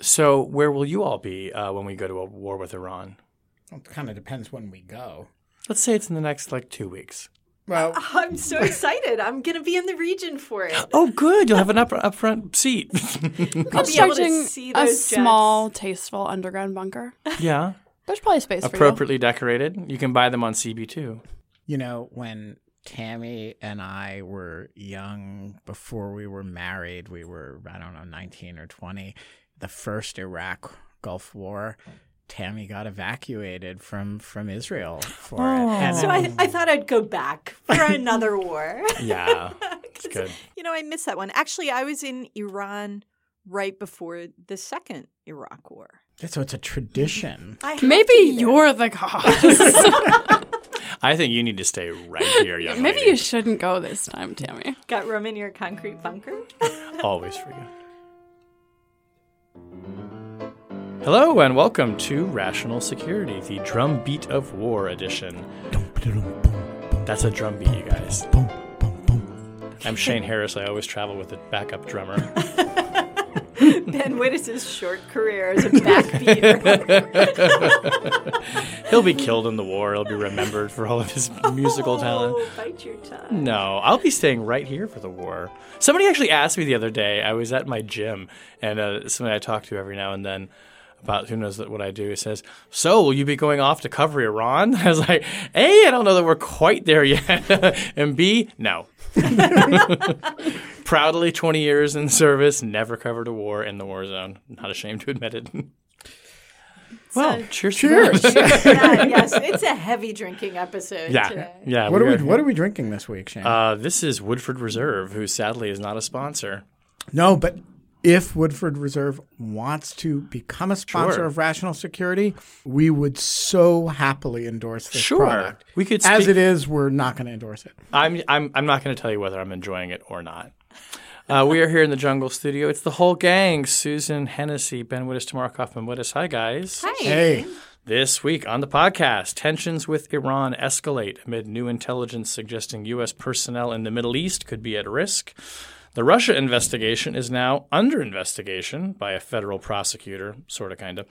So, where will you all be uh, when we go to a war with Iran? It kind of depends when we go. Let's say it's in the next like two weeks. Well, I'm so excited. I'm going to be in the region for it. Oh, good. You'll have an up upfront seat. I'll be able to Constructing see a those jets. small, tasteful underground bunker. yeah, There's probably space for appropriately decorated. You can buy them on CB2. you know, when Tammy and I were young, before we were married, we were, I don't know, 19 or 20, the first Iraq Gulf War. Tammy got evacuated from from Israel for it. Oh. And So I, I thought I'd go back for another war. Yeah, it's good. You know, I miss that one. Actually, I was in Iran right before the second Iraq War. so it's a tradition. I. Maybe to be there. you're the cause. I think you need to stay right here, young Maybe lady. you shouldn't go this time, Tammy. got room in your concrete bunker. Always for you. Hello and welcome to Rational Security, the Drum Beat of War edition. That's a drum beat, you guys. I'm Shane Harris. I always travel with a backup drummer. ben Wittes' short career as a backbeater. He'll be killed in the war. He'll be remembered for all of his musical talent. Oh, bite your tongue. No, I'll be staying right here for the war. Somebody actually asked me the other day. I was at my gym, and uh, somebody I talk to every now and then about who knows what I do He says, "So, will you be going off to cover Iran?" I was like, "A, I don't know that we're quite there yet, and B, no." Proudly, 20 years in service, never covered a war in the war zone. Not ashamed to admit it. well, cheers. to Cheers. that. Yeah, yes, it's a heavy drinking episode Yeah, today. yeah. What are we we're- What are we drinking this week, Shane? Uh, this is Woodford Reserve, who sadly is not a sponsor. no, but if Woodford Reserve wants to become a sponsor Sure. of Rational Security, we would so happily endorse this Sure. product. We could As it is, we're not going to endorse it. I'm I'm I'm not going to tell you whether I'm enjoying it or not. Uh, we are here in the Jungle Studio. It's the whole gang: Susan Hennessy, Ben Wittes, Tamara Kaufman Wittes. Hi, guys. Hi. Hey, This week on the podcast, tensions with Iran escalate amid new intelligence suggesting U.S. personnel in the Middle East could be at risk. The Russia investigation is now under investigation by a federal prosecutor, sort of, kind of.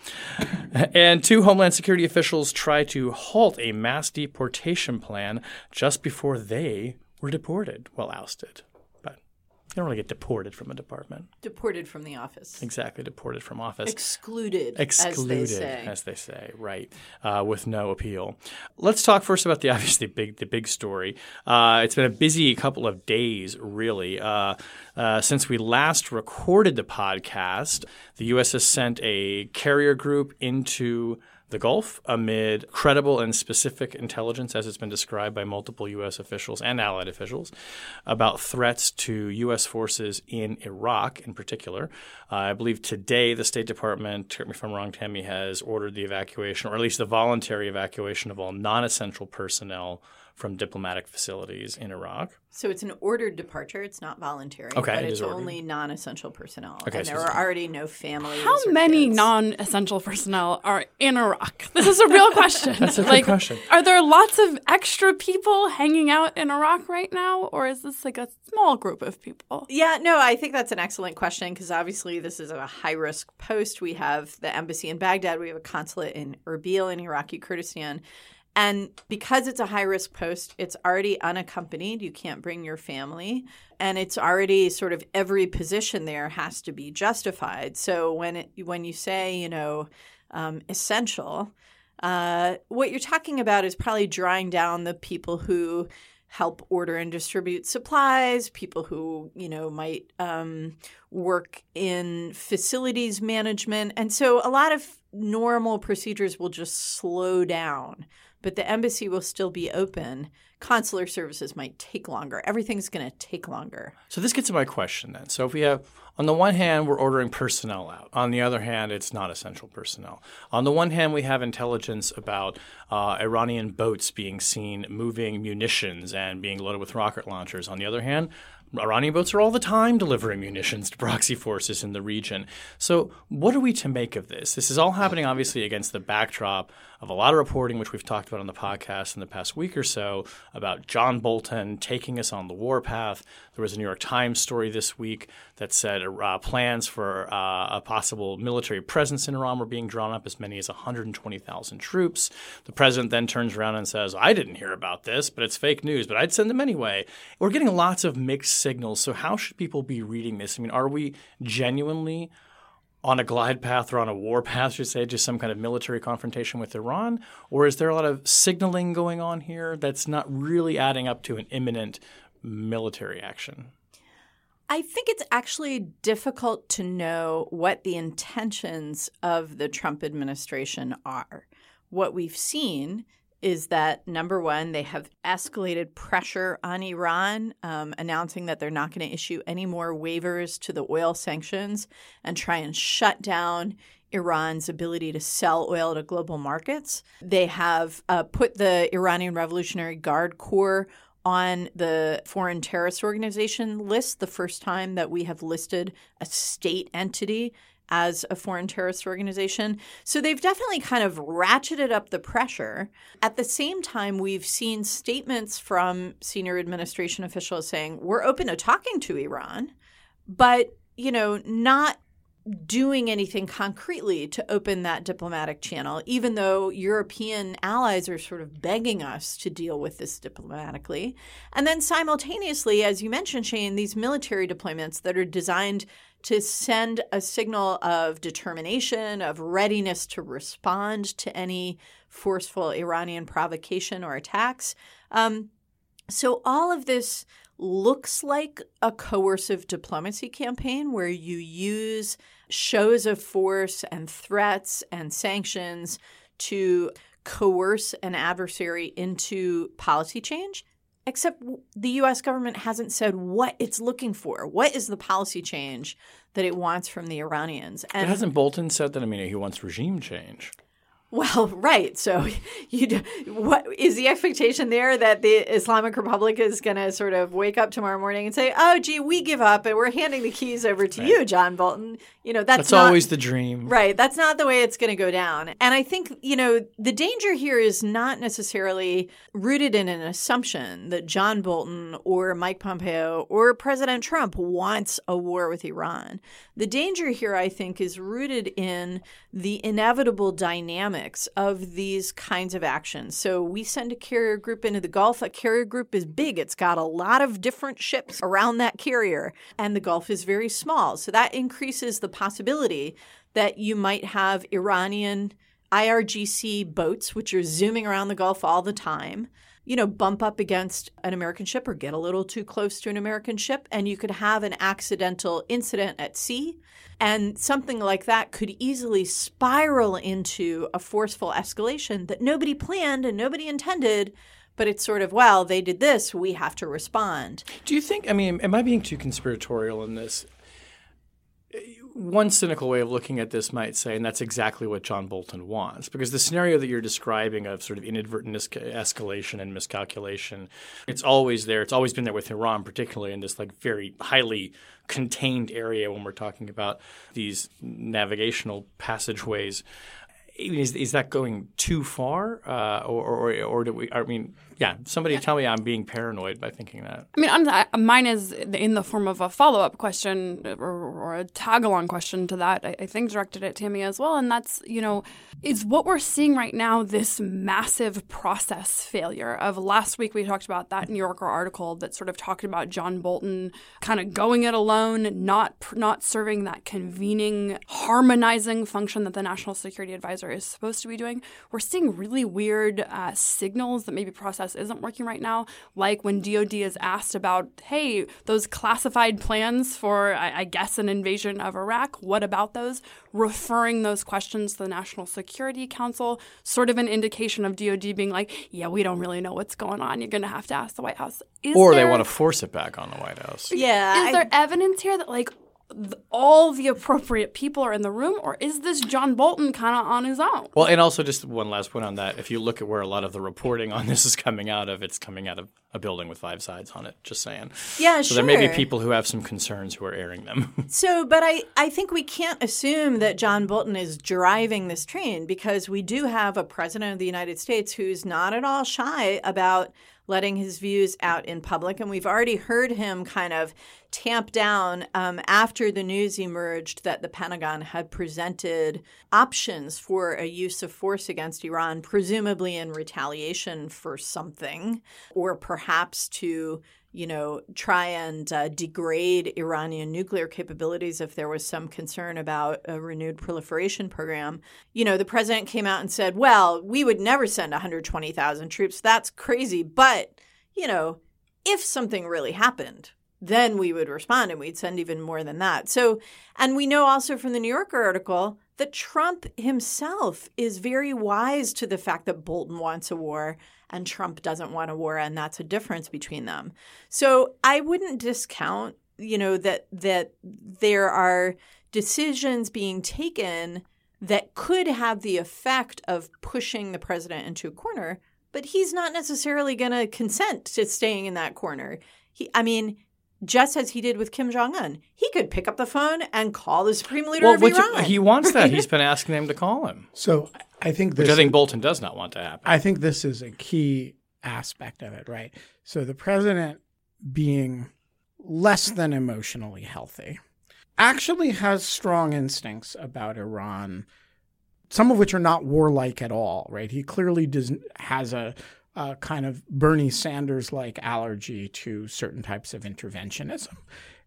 And two Homeland Security officials try to halt a mass deportation plan just before they were deported, well, ousted. You don't really get deported from a department. Deported from the office. Exactly, deported from office Excluded, excluded, as they say. as they say, right, uh, with no appeal. Let's talk first about the obviously big, the big story. Uh, it's been a busy couple of days, really, uh, uh, since we last recorded the podcast. The U.S. has sent a carrier group into the Gulf amid credible and specific intelligence, as it's been described by multiple U.S. officials and allied officials, about threats to U.S. forces in Iraq in particular. Uh, I believe today the State Department, correct me if I'm wrong, Tammy, has ordered the evacuation, or at least the voluntary evacuation of all non essential personnel from diplomatic facilities in Iraq. So it's an ordered departure. It's not voluntary. Okay, but it it's is only non-essential personnel. Okay, and so there are already no families. How or many kids. non-essential personnel are in Iraq? This is a real question. That's a good like, question. Are there lots of extra people hanging out in Iraq right now, or is this like a small group of people? Yeah, no, I think that's an excellent question because obviously this is a high risk post. We have the embassy in Baghdad, we have a consulate in Erbil in Iraqi Kurdistan. And because it's a high risk post, it's already unaccompanied. You can't bring your family. And it's already sort of every position there has to be justified. So when it, when you say, you know, um, essential, uh, what you're talking about is probably drawing down the people who help order and distribute supplies, people who you know might um, work in facilities management, and so a lot of normal procedures will just slow down but the embassy will still be open. Consular services might take longer. Everything's going to take longer. So this gets to my question then. So if we have, on the one hand, we're ordering personnel out. On the other hand, it's not essential personnel. On the one hand, we have intelligence about uh, Iranian boats being seen moving munitions and being loaded with rocket launchers. On the other hand, Iranian boats are all the time delivering munitions to proxy forces in the region. So, what are we to make of this? This is all happening, obviously, against the backdrop of a lot of reporting, which we've talked about on the podcast in the past week or so, about John Bolton taking us on the warpath. There was a New York Times story this week that said uh, plans for uh, a possible military presence in Iran were being drawn up, as many as 120,000 troops. The president then turns around and says, I didn't hear about this, but it's fake news, but I'd send them anyway. We're getting lots of mixed signals. So, how should people be reading this? I mean, are we genuinely on a glide path or on a war path, should say, just some kind of military confrontation with Iran? Or is there a lot of signaling going on here that's not really adding up to an imminent military action? I think it's actually difficult to know what the intentions of the Trump administration are. What we've seen is that number one, they have escalated pressure on Iran, um, announcing that they're not going to issue any more waivers to the oil sanctions and try and shut down Iran's ability to sell oil to global markets. They have uh, put the Iranian Revolutionary Guard Corps on the foreign terrorist organization list, the first time that we have listed a state entity as a foreign terrorist organization. So they've definitely kind of ratcheted up the pressure. At the same time, we've seen statements from senior administration officials saying, we're open to talking to Iran, but, you know, not doing anything concretely to open that diplomatic channel, even though European allies are sort of begging us to deal with this diplomatically. And then simultaneously, as you mentioned, Shane, these military deployments that are designed to send a signal of determination, of readiness to respond to any forceful Iranian provocation or attacks. Um, so, all of this looks like a coercive diplomacy campaign where you use shows of force and threats and sanctions to coerce an adversary into policy change. Except the US government hasn't said what it's looking for. What is the policy change that it wants from the Iranians? And but hasn't Bolton said that? I mean, he wants regime change. Well, right. So, you what is the expectation there that the Islamic Republic is going to sort of wake up tomorrow morning and say, "Oh, gee, we give up and we're handing the keys over to right. you, John Bolton." You know, that's, that's not, always the dream. Right. That's not the way it's going to go down. And I think, you know, the danger here is not necessarily rooted in an assumption that John Bolton or Mike Pompeo or President Trump wants a war with Iran. The danger here, I think, is rooted in the inevitable dynamics of these kinds of actions. So we send a carrier group into the Gulf. A carrier group is big, it's got a lot of different ships around that carrier, and the Gulf is very small. So that increases the possibility that you might have Iranian IRGC boats, which are zooming around the Gulf all the time, you know, bump up against an American ship or get a little too close to an American ship, and you could have an accidental incident at sea. And something like that could easily spiral into a forceful escalation that nobody planned and nobody intended. But it's sort of, well, they did this, we have to respond. Do you think, I mean, am I being too conspiratorial in this? One cynical way of looking at this might say, and that's exactly what John Bolton wants, because the scenario that you're describing of sort of inadvertent escalation and miscalculation, it's always there. It's always been there with Iran, particularly in this like very highly contained area when we're talking about these navigational passageways. Is, is that going too far, uh, or, or, or do we? I mean, yeah, somebody tell me I'm being paranoid by thinking that. I mean, I, mine is in the form of a follow up question or, or, a tag along question to that. I, I, think directed at Tammy as well, and that's you know, is what we're seeing right now this massive process failure of last week we talked about that New Yorker article that sort of talked about John Bolton kind of going it alone, not not serving that convening, harmonizing function that the National Security Advisor is supposed to be doing. We're seeing really weird uh, signals that maybe process process isn't working right now, like when DoD is asked about, hey, those classified plans for, I, I guess, an invasion of Iraq, what about those? Referring those questions to the National Security Council, sort of an indication of DoD being like, yeah, we don't really know what's going on. You're going to have to ask the White House. Is or they want to force it back on the White House. Yeah. Is I- there evidence here that like th- all the appropriate people are in the room, or is this John Bolton kind of on his own? Well, and also just one last point on that. If you look at where a lot of the reporting on this is coming out of, it's coming out of a building with five sides on it. Just saying. yeah, So sure. there may be people who have some concerns who are airing them. So, but I, I think we can't assume that John Bolton is driving this train because we do have a president of the United States who's not at all shy about letting his views out in public. And we've already heard him kind of tamp down um, after the news emerged that the Pentagon had presented options for a use of force against Iran, presumably in retaliation for something, or perhaps to you know, try and uh, degrade Iranian nuclear capabilities if there was some concern about a renewed proliferation program. You know, the president came out and said, well, we would never send 120,000 troops. That's crazy. But, you know, if something really happened, then we would respond and we'd send even more than that. So, and we know also from the New Yorker article that Trump himself is very wise to the fact that Bolton wants a war and Trump doesn't want a war, and that's a difference between them. So I wouldn't discount, you know, that that there are decisions being taken that could have the effect of pushing the president into a corner, but he's not necessarily going to consent to staying in that corner. He, I mean, just as he did with Kim Jong Un, he could pick up the phone and call the supreme leader well, of which, Iran. he wants that. He's been asking them to call him, So I think this which I think Bolton does not want to happen. I think this is a key aspect of it, right? So the president being less than emotionally healthy actually has strong instincts about Iran, some of which are not warlike at all, right? He clearly does has a, a kind of Bernie Sanders like allergy to certain types of interventionism.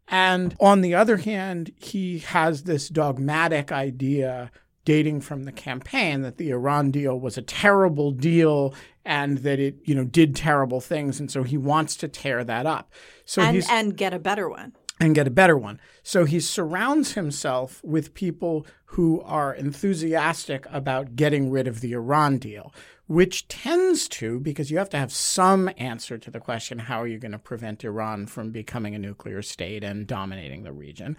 And on the other hand, he has this dogmatic idea dating from the campaign that the Iran deal was a terrible deal and that it, you know, did terrible things and so he wants to tear that up. So and, and get a better one. And get a better one. So he surrounds himself with people who are enthusiastic about getting rid of the Iran deal, which tends to, because you have to have some answer to the question how are you going to prevent Iran from becoming a nuclear state and dominating the region?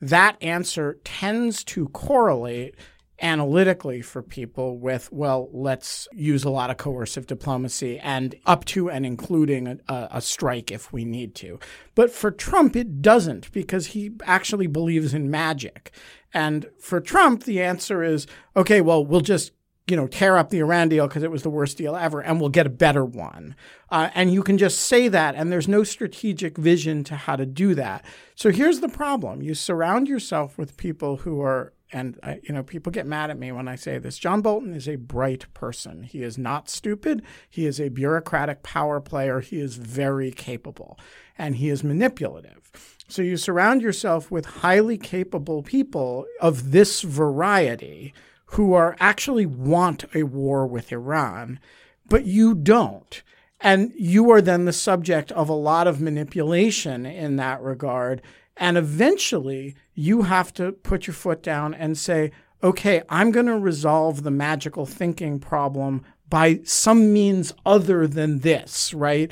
That answer tends to correlate analytically for people with, well, let's use a lot of coercive diplomacy and up to and including a, a, strike if we need to. But for Trump, it doesn't because he actually believes in magic. And for Trump, the answer is, okay, well, we'll just you know, tear up the Iran deal because it was the worst deal ever, and we'll get a better one. Uh, and you can just say that, and there's no strategic vision to how to do that. So here's the problem: you surround yourself with people who are, and I, you know, people get mad at me when I say this. John Bolton is a bright person. He is not stupid. He is a bureaucratic power player. He is very capable, and he is manipulative. So you surround yourself with highly capable people of this variety who are actually want a war with Iran, but you don't. And you are then the subject of a lot of manipulation in that regard. And eventually you have to put your foot down and say, okay, I'm going to resolve the magical thinking problem by some means other than this, right?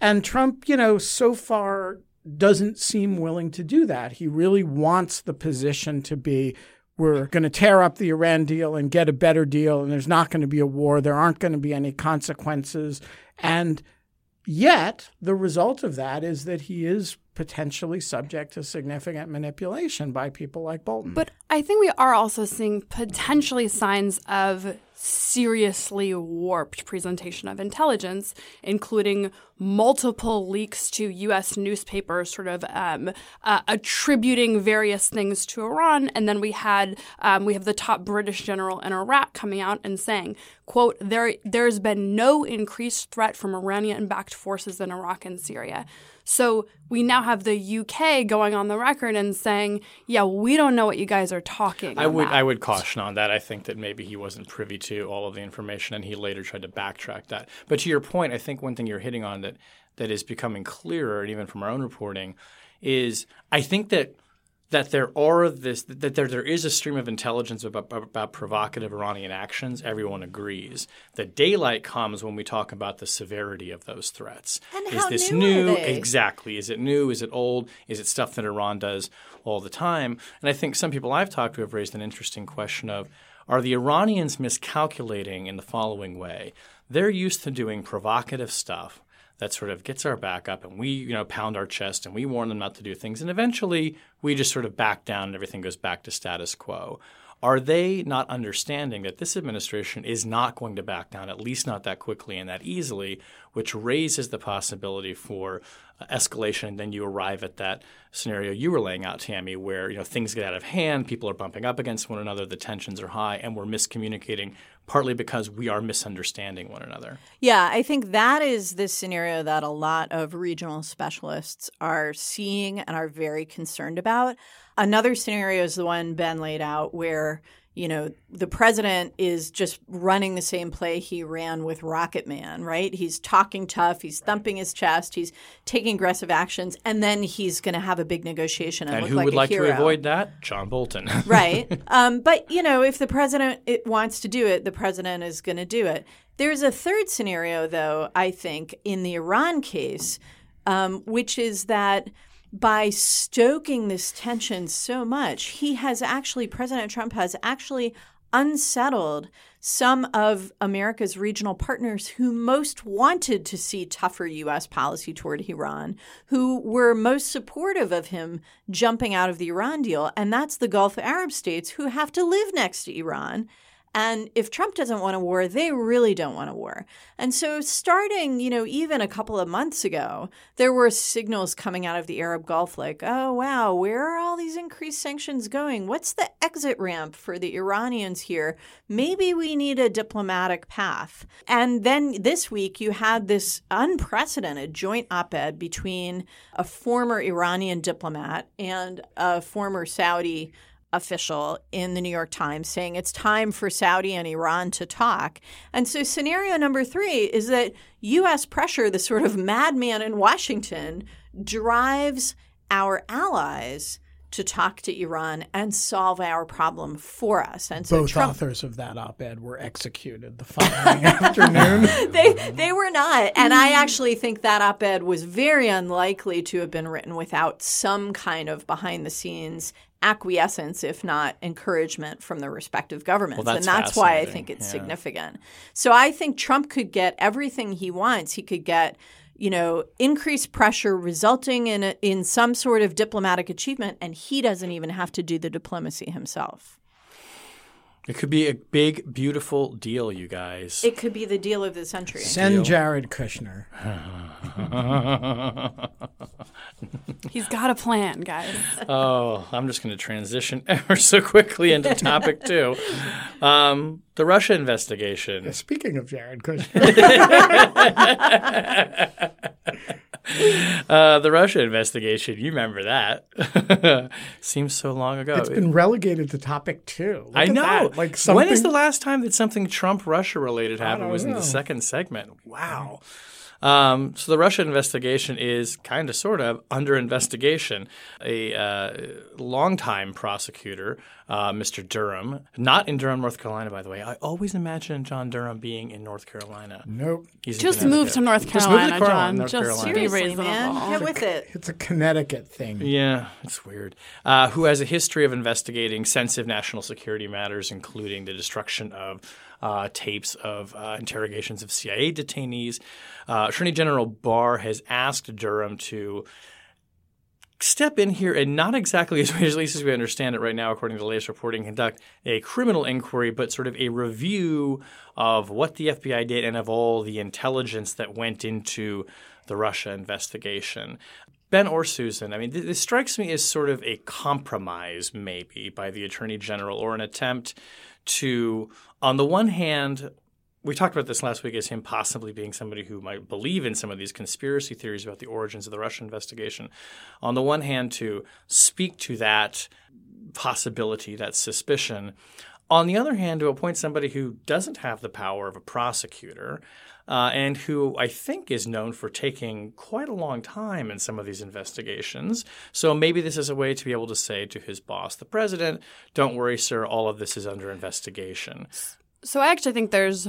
And Trump, you know, so far doesn't seem willing to do that. He really wants the position to be we're going to tear up the Iran deal and get a better deal, and there's not going to be a war. There aren't going to be any consequences. And yet, the result of that is that he is potentially subject to significant manipulation by people like Bolton. But I think we are also seeing potentially signs of seriously warped presentation of intelligence, including multiple leaks to U.S. newspapers, sort of um, uh, attributing various things to Iran, and then we had um, we have the top British general in Iraq coming out and saying, "quote There there's been no increased threat from Iranian-backed forces in Iraq and Syria." So we now have the UK going on the record and saying, "Yeah, we don't know what you guys are talking." I would about. I would caution on that. I think that maybe he wasn't privy to all of the information, and he later tried to backtrack that. But to your point, I think one thing you're hitting on that that is becoming clearer, and even from our own reporting, is I think that that there are this that there there is a stream of intelligence about, about provocative Iranian actions. Everyone agrees. The daylight comes when we talk about the severity of those threats. And is this new they? Exactly. Is it new? Is it old? Is it stuff that Iran does all the time? And I think some people I've talked to have raised an interesting question of are the Iranians miscalculating in the following way? They're used to doing provocative stuff that sort of gets our back up and we, you know, pound our chest and we warn them not to do things and eventually we just sort of back down and everything goes back to status quo. Are they not understanding that this administration is not going to back down, at least not that quickly and that easily, which raises the possibility for uh, escalation? And then you arrive at that scenario you were laying out, Tammy, where you know things get out of hand, people are bumping up against one another, the tensions are high, and we're miscommunicating partly because we are misunderstanding one another. Yeah, I think that is the scenario that a lot of regional specialists are seeing and are very concerned about. Another scenario is the one Ben laid out where, you know, the president is just running the same play he ran with Rocket Man, right? He's talking tough, he's thumping his chest, he's taking aggressive actions, and then he's going to have a big negotiation and, And look who like would a like hero. to avoid that? John Bolton. right. Um, but you know, if the president it wants to do it, the president is going to do it. There's a third scenario, though. I think in the Iran case, um, which is that by stoking this tension so much, he has actually President Trump has actually unsettled some of America's regional partners who most wanted to see tougher U.S. policy toward Iran, who were most supportive of him jumping out of the Iran deal. And that's the Gulf Arab states who have to live next to Iran. And if Trump doesn't want a war, they really don't want a war. And so, starting, you know, even a couple of months ago, there were signals coming out of the Arab Gulf like, oh, wow, where are all these increased sanctions going? What's the exit ramp for the Iranians here? Maybe we need a diplomatic path. And then this week, you had this unprecedented joint op ed between a former Iranian diplomat and a former Saudi official in the New York Times saying it's time for Saudi and Iran to talk. And so, scenario number three is that U.S. pressure, the sort of madman in Washington, drives our allies to talk to Iran and solve our problem for us. And so, Both Trump, authors of that op-ed were executed the following afternoon. they they were not and i actually think that op-ed was very unlikely to have been written without some kind of behind the scenes acquiescence if not encouragement from the respective governments. Well, and that's that's why i think it's Yeah. significant. So i think trump could get everything he wants. He could get you know increased pressure resulting in a, in some sort of diplomatic achievement and he doesn't even have to do the diplomacy himself it could be a big, beautiful deal, you guys. it could be the deal of the century Send Jared Kushner. He's got a plan, guys. oh, I'm just going to transition ever so quickly into topic two. Um, the Russia investigation. Speaking of Jared Kushner, Uh, the Russia investigation. You remember that? Seems so long ago. it's been relegated to topic two. Look I know. that. Like something. When is the last time that something Trump Russia related happened? Was in the second segment. Wow. Um, so the Russia investigation is kind of, sort of, under investigation. A uh, longtime prosecutor, uh, Mr. Durham, not in Durham, North Carolina, by the way. I always imagine John Durham being in North Carolina. Nope. He's Just Connecticut. move to North Carolina, Just move to Carolina, Carolina, John. North Just Carolina. seriously man get with it It's a Connecticut thing. Yeah, it's weird. Uh, who has a history of investigating sensitive national security matters, including the destruction of uh, tapes of uh, interrogations of CIA detainees. Uh, Attorney General Barr has asked Durham to step in here and not exactly, as at least as we understand it right now, according to the latest reporting, conduct a criminal inquiry, but sort of a review of what the FBI did and of all the intelligence that went into the Russia investigation. Ben or Susan, I mean, th- this strikes me as sort of a compromise, maybe, by the Attorney General or an attempt to, on the one hand, we talked about this last week as him possibly being somebody who might believe in some of these conspiracy theories about the origins of the Russian investigation. On the one hand, to speak to that possibility, that suspicion. On the other hand, to appoint somebody who doesn't have the power of a prosecutor uh, and who I think is known for taking quite a long time in some of these investigations. So maybe this is a way to be able to say to his boss, the president, don't worry, sir, all of this is under investigation. So I actually think there's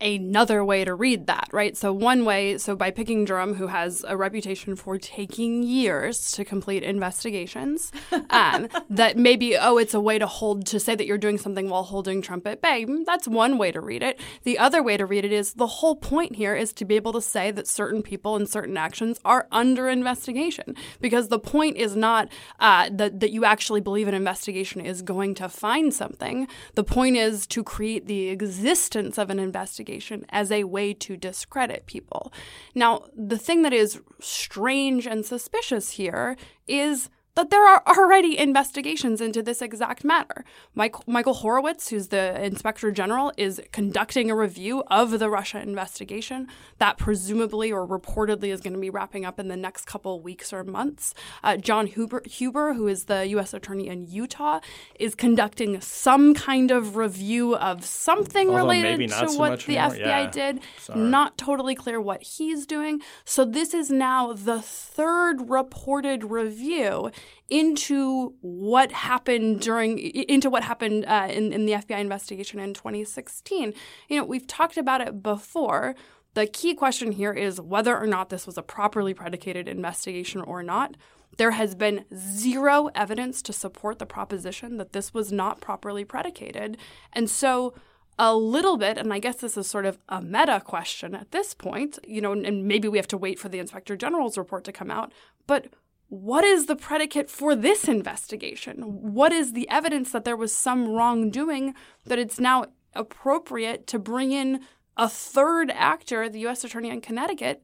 another way to read that, right? So one way, so by picking Durham, who has a reputation for taking years to complete investigations, um, that maybe oh, it's a way to hold to say that you're doing something while holding Trump at bay. That's one way to read it. The other way to read it is the whole point here is to be able to say that certain people and certain actions are under investigation, because the point is not uh, that that you actually believe an investigation is going to find something. The point is to create the existence of an investigation investigation as a way to discredit people. Now, the thing that is strange and suspicious here is that there are already investigations into this exact matter. Mike, Michael Horowitz, who's the inspector general, is conducting a review of the Russia investigation that presumably or reportedly is going to be wrapping up in the next couple weeks or months. Uh, John Huber, Huber, who is the U.S. attorney in Utah, is conducting some kind of review of something Although related to so what the more. FBI Yeah. did. Sorry. Not totally clear what he's doing. So this is now the third reported review into what happened during into what happened uh, in, in the FBI investigation in 2016. You know, we've talked about it before. The key question here is whether or not this was a properly predicated investigation or not. There has been zero evidence to support the proposition that this was not properly predicated. And so a little bit, and I guess this is sort of a meta question at this point, you know, and maybe we have to wait for the inspector general's report to come out, but what is the predicate for this investigation? What is the evidence that there was some wrongdoing that it's now appropriate to bring in a third actor, the U.S. Attorney in Connecticut,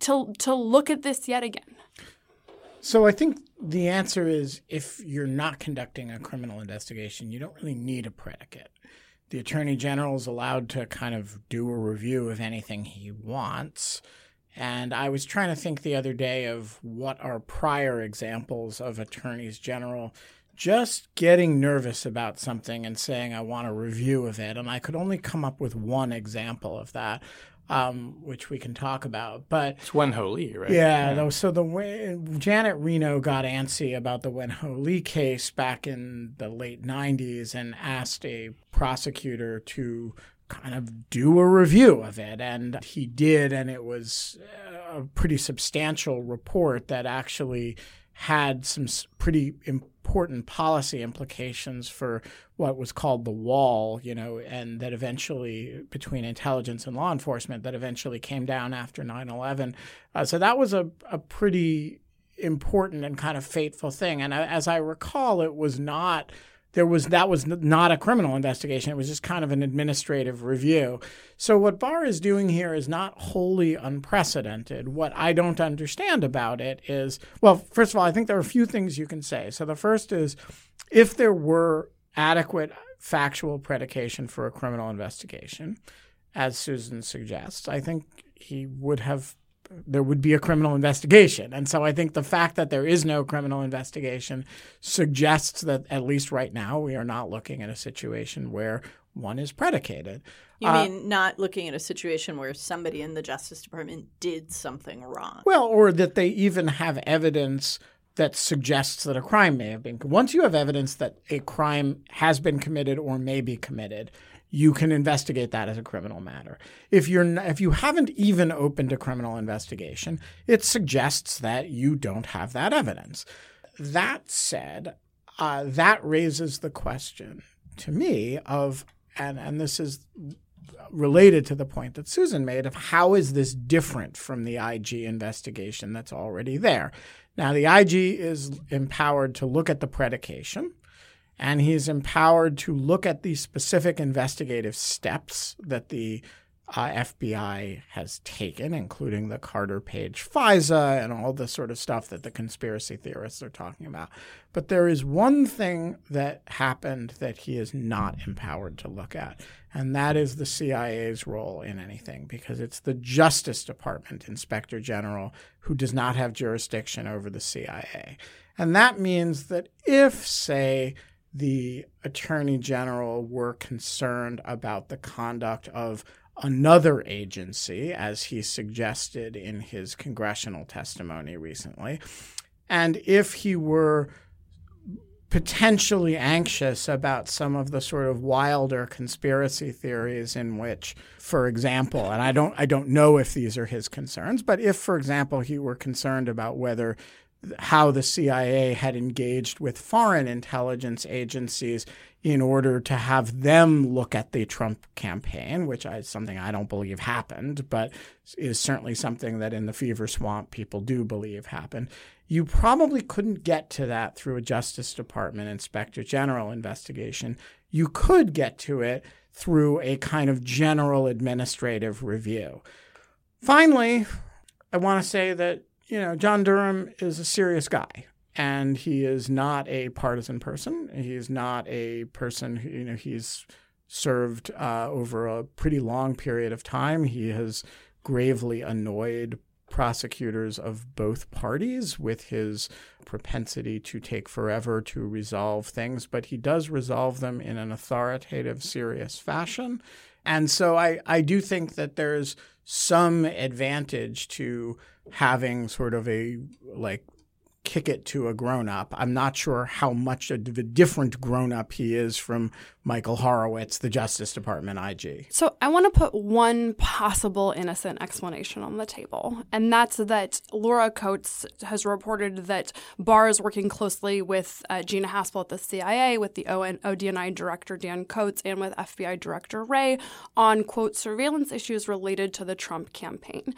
to to look at this yet again? So I think the answer is if you're not conducting a criminal investigation, you don't really need a predicate. The attorney general is allowed to kind of do a review of anything he wants. And I was trying to think the other day of what are prior examples of attorneys general just getting nervous about something and saying, I want a review of it. And I could only come up with one example of that, um, which we can talk about. But It's Wen Ho Lee, right? yeah, though. So the way Janet Reno got antsy about the Wen Ho Lee case back in the late '90s and asked a prosecutor to kind of do a review of it, and he did, and it was a pretty substantial report that actually had some pretty important policy implications for what was called the wall, you know, and that eventually between intelligence and law enforcement that eventually came down after 9/11. Uh, so that was a, a pretty important and kind of fateful thing. And as I recall, it was not there was that was not a criminal investigation. It was just kind of an administrative review. So what Barr is doing here is not wholly unprecedented. What I don't understand about it is, well, first of all, I think there are a few things you can say. So the first is, if there were adequate factual predication for a criminal investigation, as Susan suggests, I think he would have there would be a criminal investigation. And so I think the fact that there is no criminal investigation suggests that at least right now we are not looking at a situation where one is predicated. You Uh, mean not looking at a situation where somebody in the Justice Department did something wrong? Well, or that they even have evidence that suggests that a crime may have been. Once you have evidence that a crime has been committed or may be committed, you can investigate that as a criminal matter. If you're n- if you haven't even opened a criminal investigation, it suggests that you don't have that evidence. That said, uh, that raises the question to me of and and this is related to the point that Susan made of how is this different from the IG investigation that's already there. Now, the IG is empowered to look at the predication, and he's empowered to look at the specific investigative steps that the uh, FBI has taken, including the Carter Page FISA and all the sort of stuff that the conspiracy theorists are talking about. But there is one thing that happened that he is not empowered to look at, and that is the CIA's role in anything, because it's the Justice Department Inspector General who does not have jurisdiction over the CIA. And that means that if, say, the Attorney General were concerned about the conduct of another agency, as he suggested in his congressional testimony recently. And if he were potentially anxious about some of the sort of wilder conspiracy theories in which for example and I don't I don't know if these are his concerns but if for example he were concerned about whether how the CIA had engaged with foreign intelligence agencies in order to have them look at the Trump campaign, which is something I don't believe happened, but is certainly something that in the fever swamp people do believe happened. You probably couldn't get to that through a Justice Department Inspector General investigation. You could get to it through a kind of general administrative review. Finally, I want to say that you know John Durham is a serious guy and he is not a partisan person. He is not a person who, you know, he's served uh, over a pretty long period of time. He has gravely annoyed prosecutors of both parties with his propensity to take forever to resolve things, but he does resolve them in an authoritative, serious fashion. And so I, I do think that there's some advantage to having sort of a like kick it to a grown up. I'm not sure how much a different grown up he is from Michael Horowitz, the Justice Department IG. So I want to put one possible innocent explanation on the table, and that's that Laura Coates has reported that Barr is working closely with uh, Gina Haspel at the CIA, with the ON- ODNI director Dan Coats, and with FBI Director Wray on quote surveillance issues related to the Trump campaign.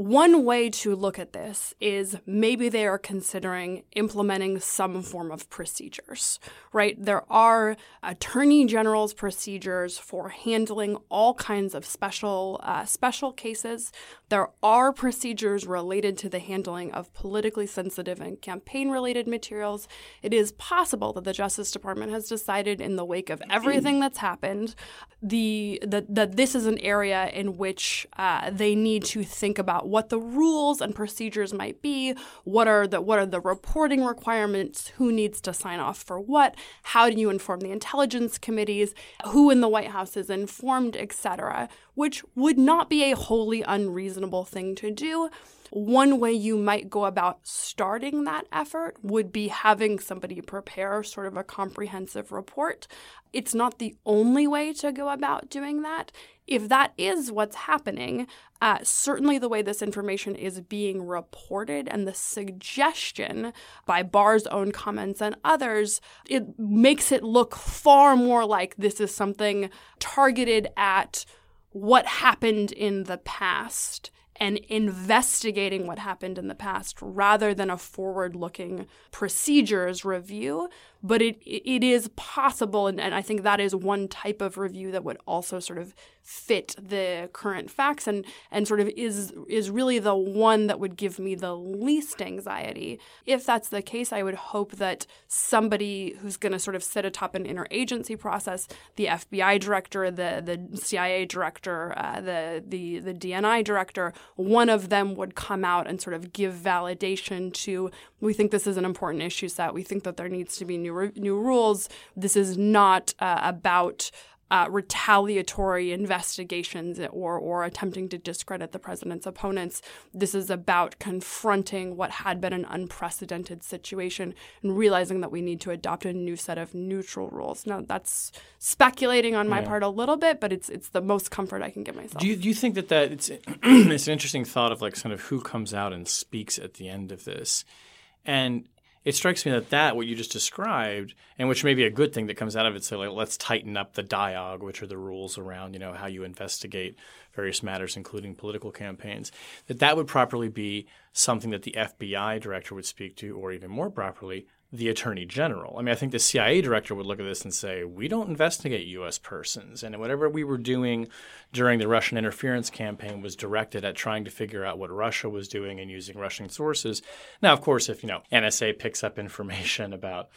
One way to look at this is maybe they are considering implementing some form of procedures, right? There are attorney general's procedures for handling all kinds of special uh, special cases. There are procedures related to the handling of politically sensitive and campaign related materials. It is possible that the Justice Department has decided in the wake of everything that's happened, the that, that this is an area in which uh, they need to think about about what the rules and procedures might be, what are the what are the reporting requirements, who needs to sign off for what, how do you inform the intelligence committees, who in the White House is informed, etc., which would not be a wholly unreasonable thing to do. One way you might go about starting that effort would be having somebody prepare sort of a comprehensive report. It's not the only way to go about doing that. If that is what's happening, uh, certainly the way this information is being reported and the suggestion by Barr's own comments and others, it makes it look far more like this is something targeted at what happened in the past and investigating what happened in the past rather than a forward looking procedures review but it it is possible and, and i think that is one type of review that would also sort of fit the current facts and and sort of is is really the one that would give me the least anxiety. If that's the case i would hope that somebody who's going to sort of sit atop an interagency process the fbi director the the cia director uh, the the the dni director one of them would come out and sort of give validation to we think this is an important issue set. We think that there needs to be new new new rules. This is not uh, about uh, retaliatory investigations or, or attempting to discredit the president's opponents. This is about confronting what had been an unprecedented situation and realizing that we need to adopt a new set of neutral rules. Now, that's speculating on my yeah. part a little bit, but it's it's the most comfort I can give myself. Do you, do you think that, that it's, it's an interesting thought of like kind of who comes out and speaks at the end of this? And it strikes me that that what you just described, and which may be a good thing that comes out of it, so like let's tighten up the DIOG, which are the rules around you know how you investigate various matters, including political campaigns. That that would properly be something that the FBI director would speak to, or even more properly, the attorney general. I mean, I think the CIA director would look at this and say, we don't investigate U.S. persons. And whatever we were doing during the Russian interference campaign was directed at trying to figure out what Russia was doing and using Russian sources. Now, of course, if, you know, NSA picks up information about,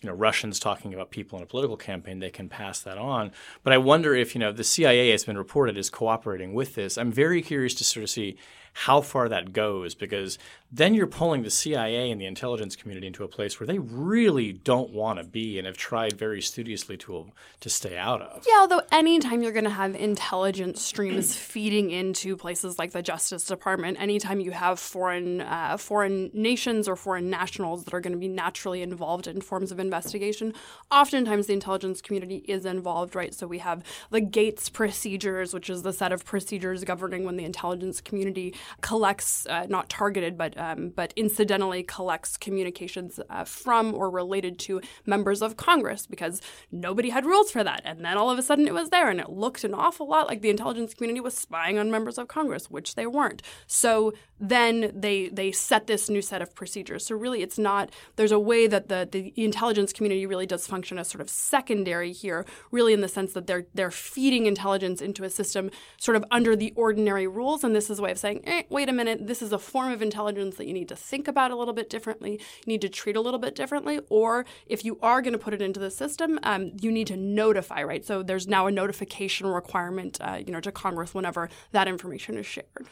you know, Russians talking about people in a political campaign, they can pass that on. But I wonder if, you know, the CIA has been reported as cooperating with this. I'm very curious to sort of see how far that goes because then you're pulling the CIA and the intelligence community into a place where they really don't want to be and have tried very studiously to to stay out of. Yeah, although anytime you're going to have intelligence streams feeding into places like the Justice Department, anytime you have foreign uh, foreign nations or foreign nationals that are going to be naturally involved in forms of investigation, oftentimes the intelligence community is involved, right? So we have the Gates procedures, which is the set of procedures governing when the intelligence community collects, uh, not targeted, but um, but incidentally collects communications uh, from or related to members of Congress because nobody had rules for that, and then all of a sudden it was there, and it looked an awful lot like the intelligence community was spying on members of Congress, which they weren't. So then they they set this new set of procedures. So really, it's not. There's a way that the the intelligence community really does function as sort of secondary here, really in the sense that they're they're feeding intelligence into a system sort of under the ordinary rules, and this is a way of saying eh, wait a minute, this is a form of intelligence that you need to think about a little bit differently, you need to treat a little bit differently, or if you are going to put it into the system, um, you need to notify, right? So there's now a notification requirement, uh, you know, to Congress whenever that information is shared.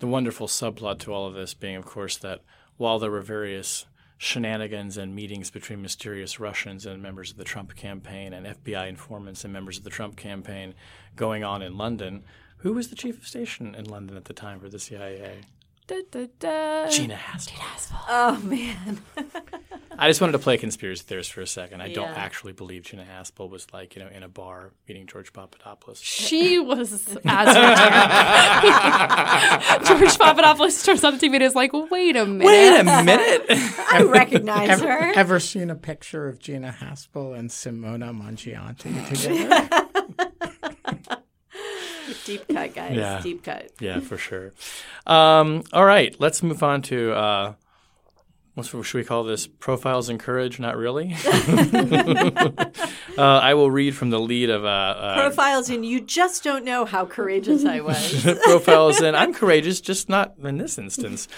The wonderful subplot to all of this being, of course, that while there were various shenanigans and meetings between mysterious Russians and members of the Trump campaign and FBI informants and members of the Trump campaign going on in London, who was the chief of station in London at the time for the CIA? Da, da, da. Gina Haspel. Oh man. I just wanted to play conspiracy theorist for a second. I don't actually believe Gina Haspel was like, you know, in a bar meeting George Papadopoulos. She was as retarded. George Papadopoulos turns on the TV and is like, wait a minute. Wait a minute. I recognize Ever, her. ever seen a picture of Gina Haspel and Simona Mangiante together? Deep cut, guys. Yeah. Deep cut. yeah, for sure. Um, all right, let's move on to uh, what should we call this? Profiles in courage? Not really. uh, I will read from the lead of uh, uh, Profiles in you just don't know how courageous I was. profiles in I'm courageous, just not in this instance.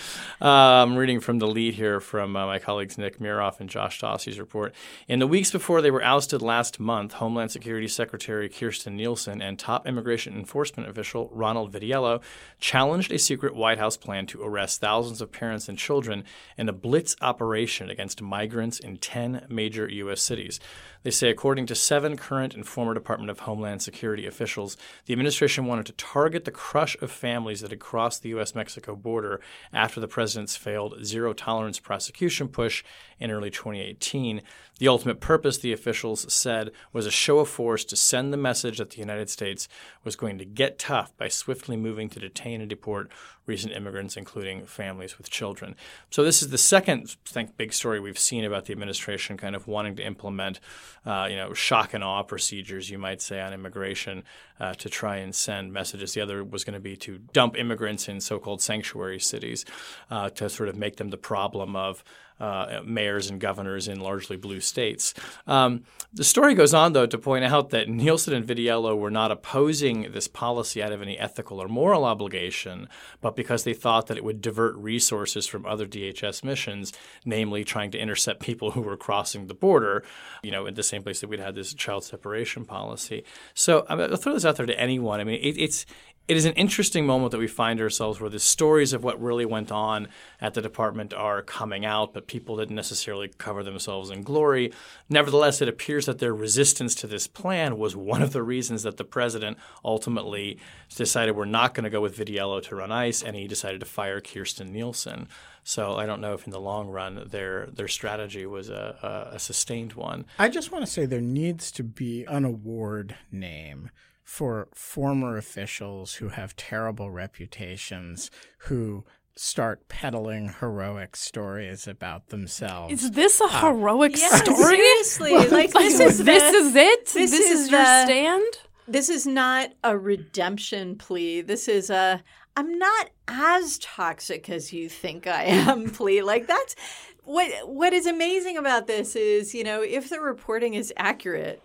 Uh, I'm reading from the lead here from uh, my colleagues Nick Miroff and Josh Dawsey's report. In the weeks before they were ousted last month, Homeland Security Secretary Kirstjen Nielsen and top immigration enforcement official Ronald Vitiello challenged a secret White House plan to arrest thousands of parents and children in a blitz operation against migrants in 10 major U.S. cities. They say, according to seven current and former Department of Homeland Security officials, the administration wanted to target the crush of families that had crossed the U.S. Mexico border after the president's failed zero tolerance prosecution push in early 2018. The ultimate purpose, the officials said, was a show of force to send the message that the United States was going to get tough by swiftly moving to detain and deport recent immigrants, including families with children. So, this is the second big story we've seen about the administration kind of wanting to implement, uh, you know, shock and awe procedures, you might say, on immigration uh, to try and send messages. The other was going to be to dump immigrants in so called sanctuary cities uh, to sort of make them the problem of uh, mayors and governors in largely blue states. Um, the story goes on, though, to point out that Nielsen and Vitiello were not opposing this policy out of any ethical or moral obligation, but because they thought that it would divert resources from other DHS missions, namely trying to intercept people who were crossing the border, you know, in the same place that we'd had this child separation policy. So I'll throw this out there to anyone. I mean, it, it's it is an interesting moment that we find ourselves where the stories of what really went on at the department are coming out, but people didn't necessarily cover themselves in glory. Nevertheless, it appears that their resistance to this plan was one of the reasons that the president ultimately decided we're not going to go with Vitiello to run ICE, and he decided to fire Kirstjen Nielsen. So I don't know if in the long run their their strategy was a, a, a sustained one. I just want to say there needs to be an award name for former officials who have terrible reputations who start peddling heroic stories about themselves. Is this a uh, heroic Yeah, story? seriously. Like, this is this the- is it. this This, is is, your stand. This is not a redemption plea. This is a I'm not as toxic as you think I am plea. Like that's what what is amazing about this is, you know, if the reporting is accurate,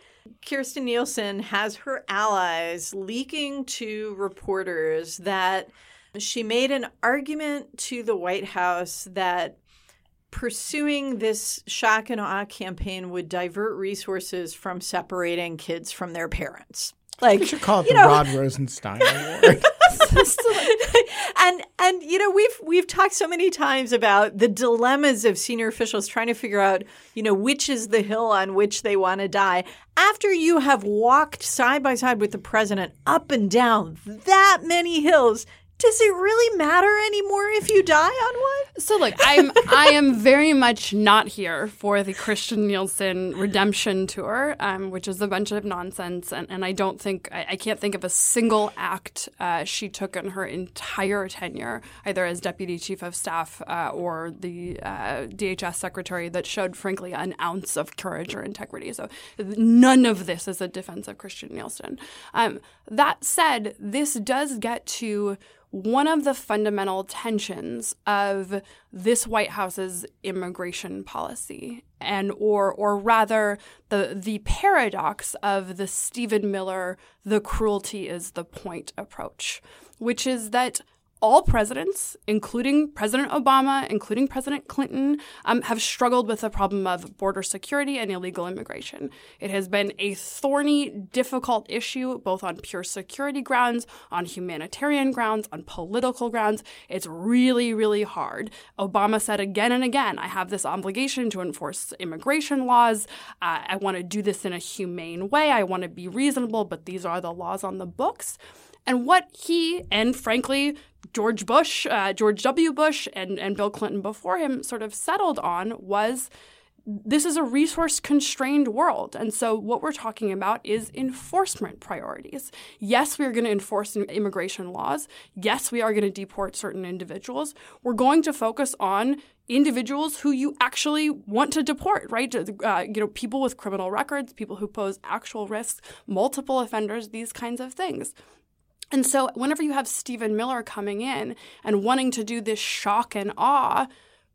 Kirstjen Nielsen has her allies leaking to reporters that she made an argument to the White House that pursuing this shock and awe campaign would divert resources from separating kids from their parents. Like You should call it the know- Rod Rosenstein Award. and and you know we've we've talked so many times about the dilemmas of senior officials trying to figure out you know which is the hill on which they want to die after you have walked side by side with the president up and down that many hills does it really matter anymore if you die on one So look, I'm I am very much not here for the Kirstjen Nielsen redemption tour, um, which is a bunch of nonsense, and, and I don't think I, I can't think of a single act uh, she took in her entire tenure, either as deputy chief of staff uh, or the uh, DHS secretary, that showed frankly an ounce of courage or integrity. So none of this is a defense of Kirstjen Nielsen. Um, that said, this does get to one of the fundamental tensions of this White House's immigration policy and or or rather the the paradox of the Stephen Miller the cruelty is the point approach which is that all presidents, including President Obama, including President Clinton, um, have struggled with the problem of border security and illegal immigration. It has been a thorny, difficult issue, both on pure security grounds, on humanitarian grounds, on political grounds. It's really, really hard. Obama said again and again, I have this obligation to enforce immigration laws. Uh, I want to do this in a humane way. I want to be reasonable, but these are the laws on the books. And what he and frankly George Bush, uh, George W. Bush, and, and Bill Clinton before him sort of settled on was this is a resource constrained world. And so, what we're talking about is enforcement priorities. Yes, we are going to enforce immigration laws. Yes, we are going to deport certain individuals. We're going to focus on individuals who you actually want to deport, right? Uh, you know, people with criminal records, people who pose actual risks, multiple offenders, these kinds of things. And so, whenever you have Stephen Miller coming in and wanting to do this shock and awe,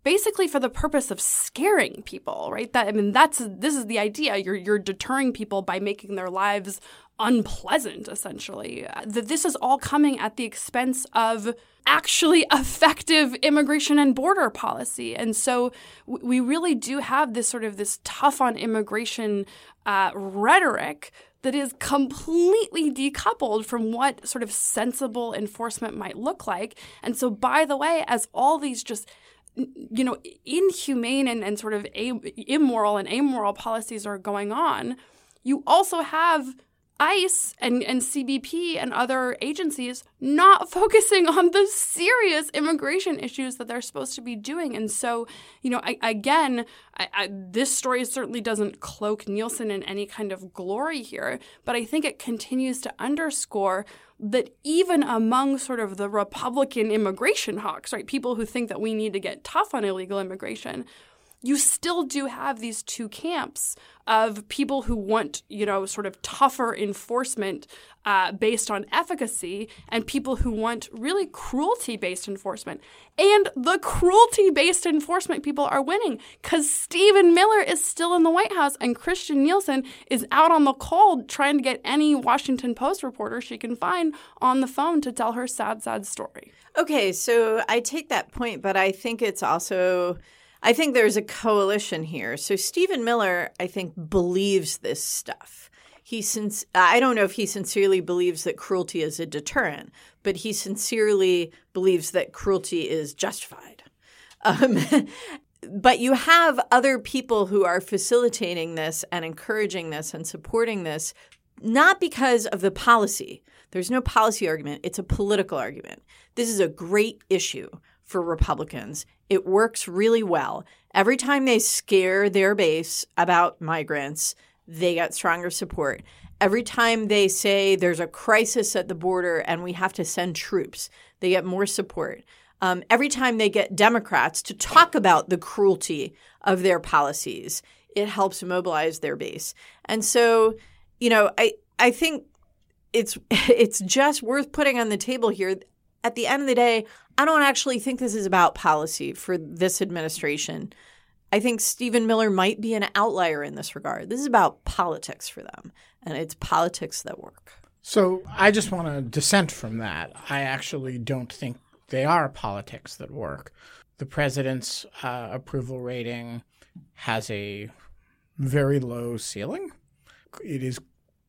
basically for the purpose of scaring people, right? That I mean, that's this is the idea. You're you're deterring people by making their lives unpleasant, essentially. That this is all coming at the expense of actually effective immigration and border policy. And so we really do have this sort of this tough on immigration uh, rhetoric that is completely decoupled from what sort of sensible enforcement might look like. And so, by the way, as all these just you know, inhumane and, and sort of a- immoral and amoral policies are going on, you also have ICE and, and CBP and other agencies not focusing on the serious immigration issues that they're supposed to be doing. And so, you know, I, again, I, I, this story certainly doesn't cloak Nielsen in any kind of glory here, but I think it continues to underscore that even among sort of the Republican immigration hawks, right, people who think that we need to get tough on illegal immigration, you still do have these two camps of people who want, you know, sort of tougher enforcement uh, based on efficacy and people who want really cruelty based enforcement. And the cruelty based enforcement people are winning because Stephen Miller is still in the White House and Kirstjen Nielsen is out on the cold trying to get any Washington Post reporter she can find on the phone to tell her sad, sad story. Okay, so I take that point, but I think it's also I think there's a coalition here. So Stephen Miller, I think, believes this stuff. He since I don't know if he sincerely believes that cruelty is a deterrent, but he sincerely believes that cruelty is justified. Um, but you have other people who are facilitating this and encouraging this and supporting this, not because of the policy. There's no policy argument, it's a political argument. This is a great issue for Republicans. It works really well. Every time they scare their base about migrants, they get stronger support. Every time they say there's a crisis at the border and we have to send troops, they get more support. Um, every time they get Democrats to talk about the cruelty of their policies, it helps mobilize their base. And so, you know, I I think it's it's just worth putting on the table here. At the end of the day, I don't actually think this is about policy for this administration. I think Stephen Miller might be an outlier in this regard. This is about politics for them, and it's politics that work. So I just want to dissent from that. I actually don't think they are politics that work. The president's uh, approval rating has a very low ceiling. It is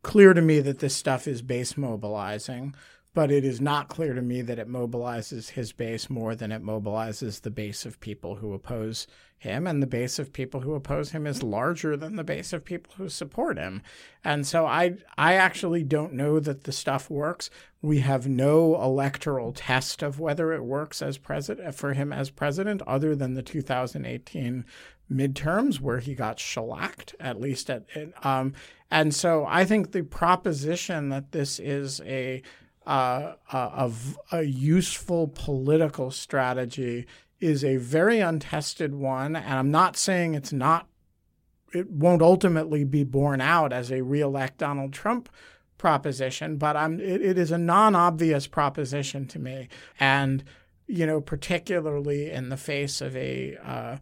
clear to me that this stuff is base mobilizing, but it is not clear to me that it mobilizes his base more than it mobilizes the base of people who oppose him. And the base of people who oppose him is larger than the base of people who support him. And so I, I actually don't know that the stuff works. We have no electoral test of whether it works as president for him as president, other than the 2018 midterms where he got shellacked, at least at. Um, and so I think the proposition that this is a uh, a, a, useful political strategy is a very untested one. And I'm not saying it's not, it won't ultimately be borne out as a reelect Donald Trump proposition, but I'm, it, it is a non obvious proposition to me. And, you know, particularly in the face of a, uh,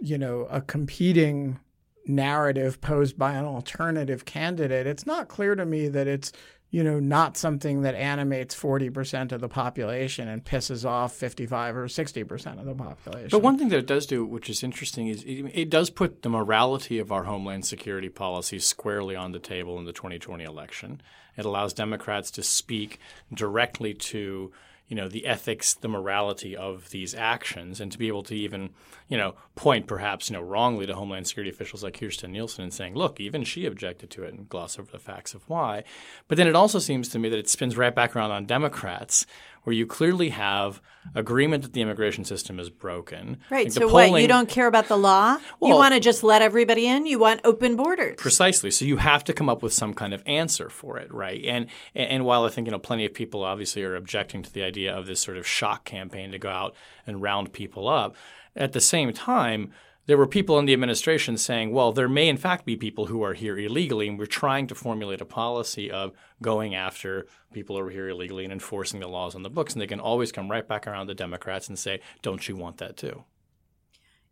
you know, a competing narrative posed by an alternative candidate, it's not clear to me that it's you know, not something that animates 40% of the population and pisses off 55 or 60% of the population. But one thing that it does do, which is interesting, is it, it does put the morality of our homeland security policy squarely on the table in the 2020 election. It allows Democrats to speak directly to you know the ethics, the morality of these actions, and to be able to even you know point perhaps you know wrongly to Homeland Security officials like Kirstjen Nielsen and saying, look, even she objected to it, and gloss over the facts of why. But then it also seems to me that it spins right back around on Democrats, where you clearly have agreement that the immigration system is broken. Right. Like so polling, what? You don't care about the law? Well, you want to just let everybody in? You want open borders? Precisely. So you have to come up with some kind of answer for it, right? And and while I think you know plenty of people obviously are objecting to the idea of this sort of shock campaign to go out and round people up, at the same time there were people in the administration saying, well, there may in fact be people who are here illegally, and we're trying to formulate a policy of going after people who are here illegally and enforcing the laws on the books. And they can always come right back around the Democrats and say, don't you want that too?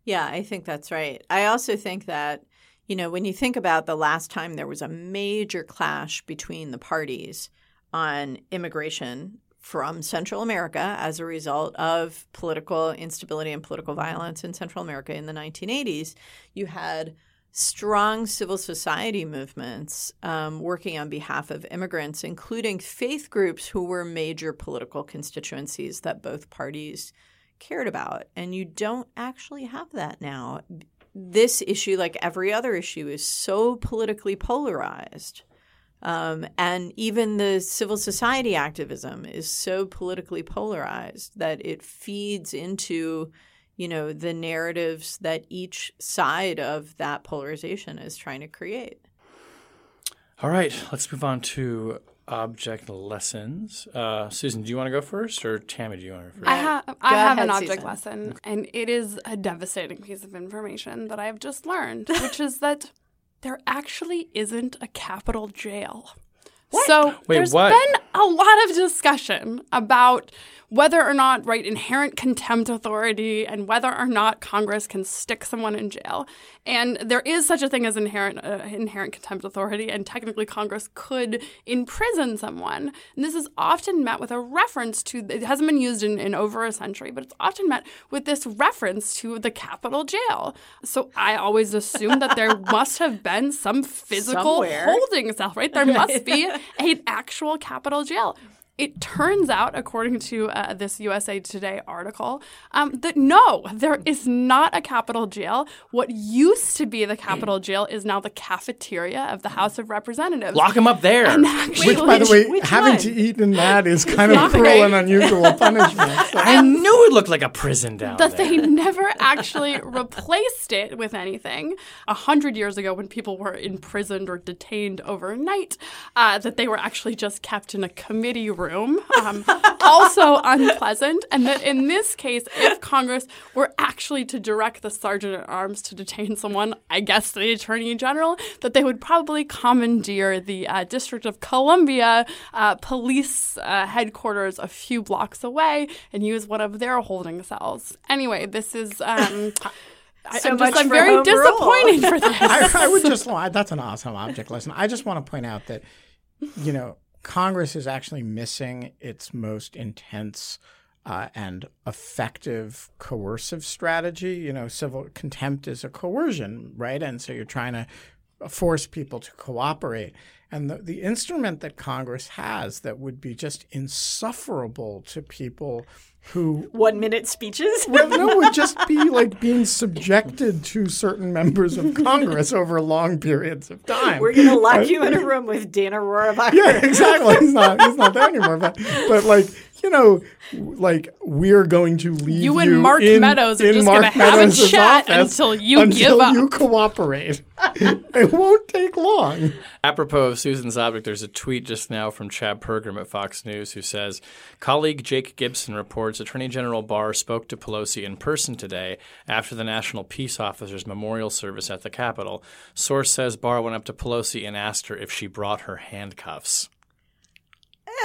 Yeah, I think that's right. I also think that, you know, when you think about the last time there was a major clash between the parties on immigration from Central America as a result of political instability and political violence in Central America in the 1980s, you had strong civil society movements um, working on behalf of immigrants, including faith groups who were major political constituencies that both parties cared about. And you don't actually have that now. This issue, like every other issue, is so politically polarized um, and even the civil society activism is so politically polarized that it feeds into, you know, the narratives that each side of that polarization is trying to create. All right, let's move on to object lessons. Uh, Susan, do you want to go first, or Tammy, do you want to go first? I, ha- I have an object Susan. lesson, and it is a devastating piece of information that I've just learned, which is that there actually isn't a Capitol jail. What? So Wait, there's what? been a lot of discussion about whether or not right inherent contempt authority and whether or not Congress can stick someone in jail. And there is such a thing as inherent uh, inherent contempt authority, and technically Congress could imprison someone. And this is often met with a reference to it hasn't been used in, in over a century, but it's often met with this reference to the Capitol jail. So I always assume that there must have been some physical Somewhere. holding cell, right? There must be an actual Capitol jail. It turns out, according to uh, this USA Today article, um, that no, there is not a Capitol jail. What used to be the Capitol jail is now the cafeteria of the House of Representatives. Lock him up there. Actually, which, by the way, having one? to eat in that is kind of cruel right. and unusual punishment. So. I knew it looked like a prison down there. that there. they never actually replaced it with anything. A hundred years ago, when people were imprisoned or detained overnight, uh, that they were actually just kept in a committee room room, um, also unpleasant. And that in this case, if Congress were actually to direct the sergeant at arms to detain someone, I guess the attorney general, that they would probably commandeer the uh, District of Columbia uh, police uh, headquarters a few blocks away and use one of their holding cells. Anyway, this is. Um, I, So I'm just much I'm for very home rule. disappointed for this. I, I would just that's an awesome object lesson. I just want to point out that you know Congress is actually missing its most intense uh, and effective coercive strategy. You know, civil contempt is a coercion, right? And so you're trying to force people to cooperate. And the, the instrument that Congress has that would be just insufferable to people who One minute speeches. well, no, would just be like being subjected to certain members of Congress over long periods of time. We're gonna lock you in a room with Dana Rohrabacher. yeah, exactly. He's not. He's not there anymore. But, but like you know, like we're going to leave You you, and Mark in, Meadows are in just Mark gonna have a chat office until you until give up. you cooperate. it won't take long. Apropos of Susan's object, there's a tweet just now from Chad Pergram at Fox News who says, Colleague Jake Gibson reports Attorney General Barr spoke to Pelosi in person today after the National Peace Officers Memorial Service at the Capitol. Source says Barr went up to Pelosi and asked her if she brought her handcuffs.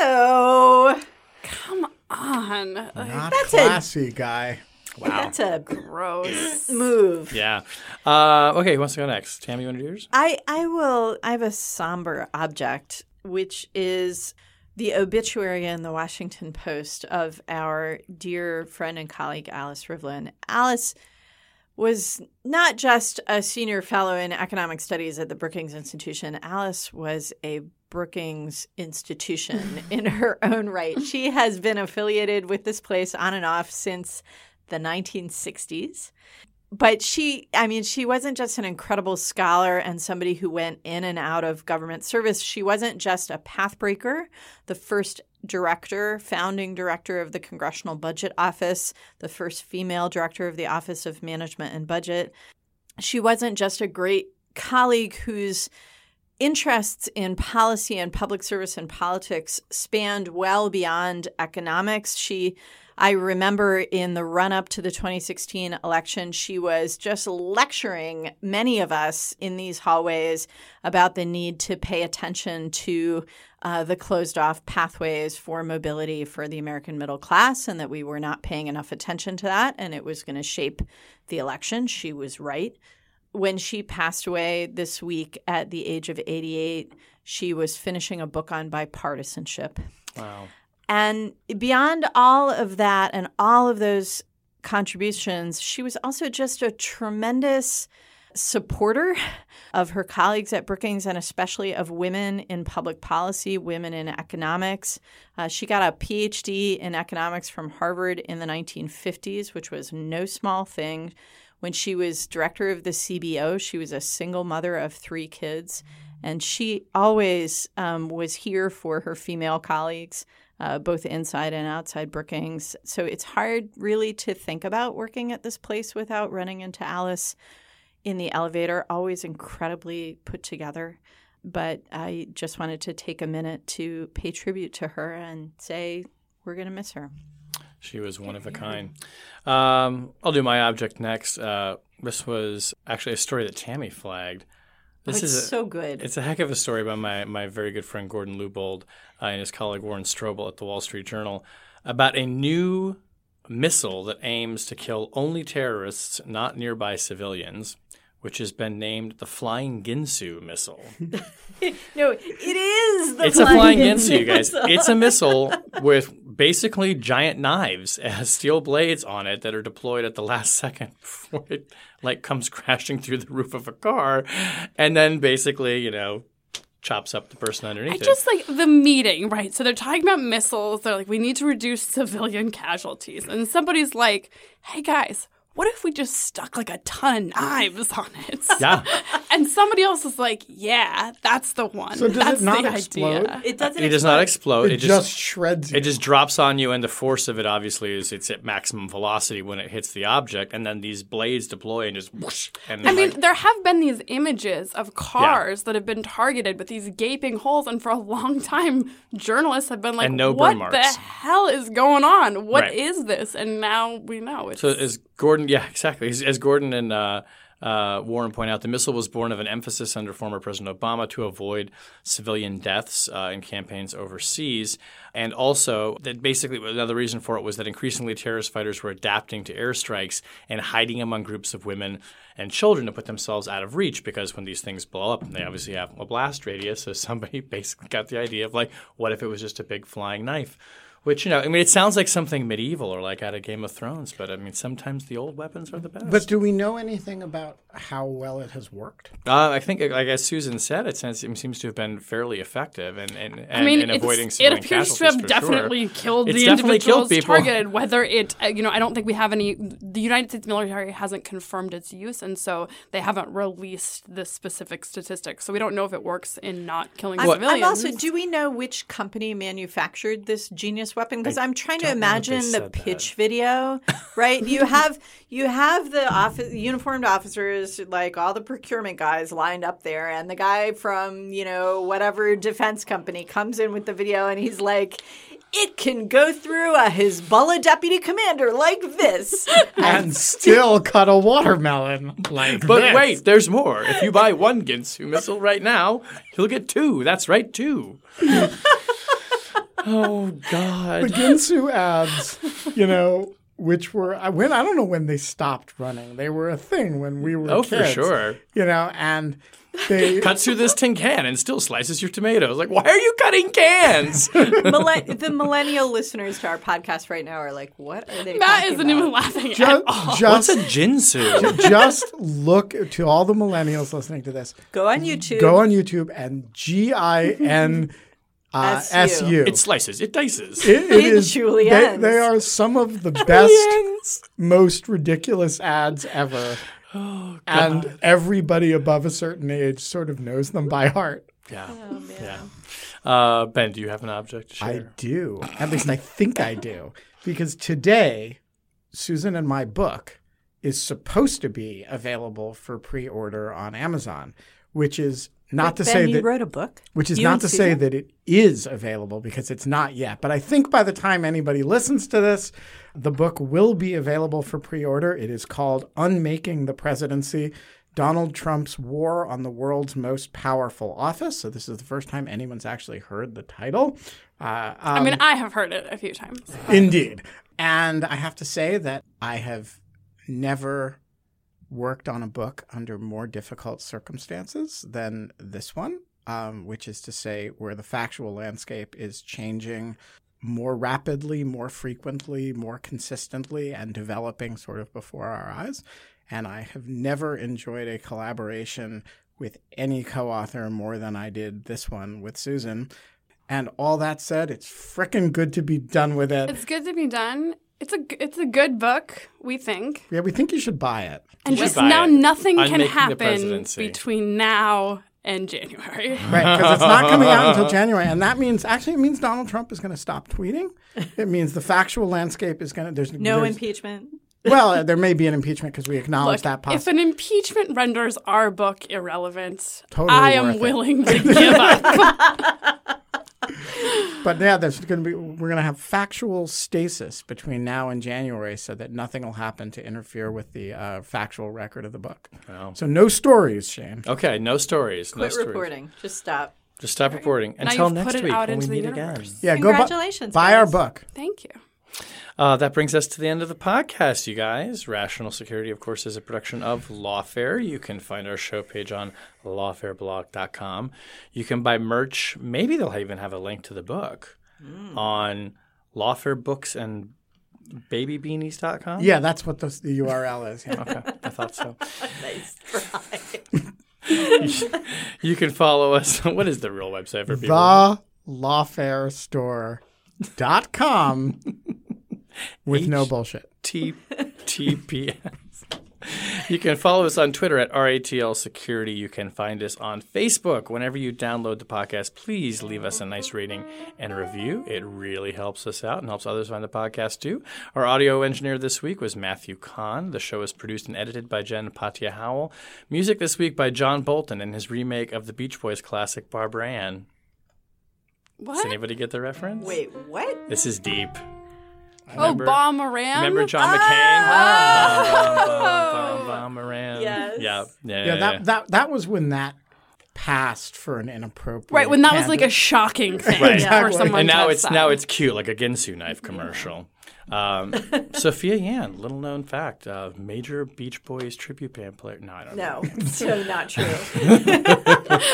Oh, Come on. Not That's a- classy, guy. Wow. That's a Gross. move. Yeah. Uh, okay, who wants to go next? Tammy, you want to do yours? I I will. I have a somber object, which is the obituary in the Washington Post of our dear friend and colleague Alice Rivlin. Alice was not just a senior fellow in economic studies at the Brookings Institution. Alice was a Brookings institution in her own right. She has been affiliated with this place on and off since the 1960s. But she, I mean, she wasn't just an incredible scholar and somebody who went in and out of government service. She wasn't just a pathbreaker, the first director, founding director of the Congressional Budget Office, the first female director of the Office of Management and Budget. She wasn't just a great colleague whose interests in policy and public service and politics spanned well beyond economics. She I remember in the run up to the 2016 election, she was just lecturing many of us in these hallways about the need to pay attention to uh, the closed off pathways for mobility for the American middle class and that we were not paying enough attention to that and it was going to shape the election. She was right. When she passed away this week at the age of 88, she was finishing a book on bipartisanship. Wow. And beyond all of that and all of those contributions, she was also just a tremendous supporter of her colleagues at Brookings and especially of women in public policy, women in economics. Uh, she got a PhD in economics from Harvard in the 1950s, which was no small thing. When she was director of the CBO, she was a single mother of three kids. And she always um, was here for her female colleagues uh, both inside and outside Brookings. So it's hard really to think about working at this place without running into Alice in the elevator, always incredibly put together. But I just wanted to take a minute to pay tribute to her and say we're going to miss her. She was one of a kind. Um, I'll do my object next. Uh, this was actually a story that Tammy flagged. This it's is a, so good. It's a heck of a story by my, my very good friend Gordon Lubold uh, and his colleague Warren Strobel at the Wall Street Journal about a new missile that aims to kill only terrorists, not nearby civilians, which has been named the Flying Ginsu missile. no, it is the it's a flying Ginsu, you guys. It's a missile with basically giant knives. as steel blades on it that are deployed at the last second before it like comes crashing through the roof of a car, and then basically, you know, chops up the person underneath I it. just like the meeting, right? So they're talking about missiles. They're like, we need to reduce civilian casualties. And somebody's like, hey guys, what if we just stuck like a ton of knives on it? Yeah. And somebody else is like, yeah, that's the one. So does it that's not the explode? idea. It doesn't. It does not explode. It, It, just, just shreds you. it just drops on you, and the force of it obviously is it's at maximum velocity when it hits the object, and then these blades deploy and just whoosh. And I mean, like, there have been these images of cars that have been targeted with these gaping holes, and for a long time, journalists have been like, no "What the hell is going on? What is Right. this?" And now we know it's So as Gordon, yeah, exactly. As, as Gordon and uh, uh, Warren point out the missile was born of an emphasis under former President Obama to avoid civilian deaths uh, in campaigns overseas. And also, that basically another reason for it was that increasingly terrorist fighters were adapting to airstrikes and hiding among groups of women and children to put themselves out of reach because when these things blow up, they obviously have a blast radius. So somebody basically got the idea of like, what if it was just a big flying knife? Which you know, I mean, it sounds like something medieval or like out of Game of Thrones, but I mean, sometimes the old weapons are the best. But do we know anything about how well it has worked? Uh, I think, like as Susan said, it seems, it seems to have been fairly effective and and, and I mean, in avoiding it's, it appears to have definitely sure. killed It's the definitely killed individuals people. targeted. Whether it, uh, you know, I don't think we have any. The United States military hasn't confirmed its use, and so they haven't released the specific statistics. So we don't know if it works in not killing I'm, civilians. I'm also, do we know which company manufactured this genius weapon? Because I'm trying to don't know if they imagine the said that. pitch video, right? you have you have the office, uniformed officers, like all the procurement guys lined up there, and the guy from you know whatever defense company comes in with the video, and he's like. It can go through a Hezbollah deputy commander like this. And still cut a watermelon like But this. wait, there's more. If you buy one Ginsu missile right now, you'll get two. That's right, two. oh God. the Ginsu ads, you know, which were I when I don't know when they stopped running. They were a thing when we were Oh, for kids, sure. You know, and they Cuts through this tin can and still slices your tomatoes. Like, why are you cutting cans? Millen- the millennial listeners to our podcast right now are like, "What are they?" Matt talking isn't about? even laughing at just. What's just a Ginsu? just look to all the millennials listening to this. Go on YouTube. Go on YouTube and G I N uh, SU. S U. It slices. It dices. It, it In is. They, they are some of the best, most ridiculous ads ever. Oh, and everybody above a certain age sort of knows them by heart. Yeah. Oh, yeah. Uh, ben, do you have an object to I do. At least I think I do. Because today, Susan and my book is supposed to be available for pre order on Amazon, which is not to ben, say you that wrote a book, which is You not and to say Susan? that it is available because it's not yet. But I think by the time anybody listens to this, the book will be available for pre order. It is called Unmaking the Presidency Donald Trump's War on the World's Most Powerful Office. So this is the first time anyone's actually heard the title. Uh, I mean, I have heard it a few times. Indeed. And I have to say that I have never worked on a book under more difficult circumstances than this one, um, which is to say, where the factual landscape is changing more rapidly, more frequently, more consistently, and developing sort of before our eyes. And I have never enjoyed a collaboration with any co author more than I did this one with Susan. And all that said, it's frickin' good to be done with it. It's good to be done. It's a g- it's a good book, we think. Yeah, we think you should buy it. And should just now, it. nothing can Unmaking the happen between now and January. Right, because it's not coming out until January. And that means, actually, it means Donald Trump is going to stop tweeting. It means the factual landscape is going to, there's no there's- impeachment. Well, uh, there may be an impeachment because we acknowledge Look, that if an impeachment renders our book irrelevant, Totally I worth am it. willing to give up. But yeah, there's going to be, we're going to have factual stasis between now and January so that nothing will happen to interfere with the uh, factual record of the book. Wow. So no stories, Shane. Okay, no stories. no Quit stories. reporting. Just stop. Just stop reporting Now until you've next put it week out when we into the meet again. universe. Yeah, go bu- Congratulations, buy our book. Thank you. Uh, that brings us to the end of the podcast, you guys. Rational Security, of course, is a production of Lawfare. You can find our show page on lawfareblog.com. You can buy merch. Maybe they'll even have a link to the book on Lawfare Books and babybeanies.com. Yeah, that's what the, the URL is. Yeah. Okay, I thought so. Nice try. You can follow us. What is the real website for people? the lawfarestore.com with no bullshit. T- TPS. You can follow us on Twitter at RATL Security. You can find us on Facebook. Whenever you download the podcast, please leave us a nice rating and a review. It really helps us out and helps others find the podcast too. Our audio engineer this week was Matthew Kahn. The show is produced and edited by Jen Patja Howell. Music this week by John Bolton and his remake of the Beach Boys classic Barbara Ann. Does What? anybody get the reference? Wait, what? This is deep. Oh, Bob Remember John McCain? Bum, Moran. Yes. Yeah. Yeah. Yeah, yeah, that, that that was when that passed for an inappropriate. Right when that was like a shocking thing Right. for Exactly. someone. and now to it's have now it's cute, like a Ginsu knife commercial. Um, Sophia Yan, little known fact, uh, major Beach Boys tribute band player. No, I don't know. No, so not true.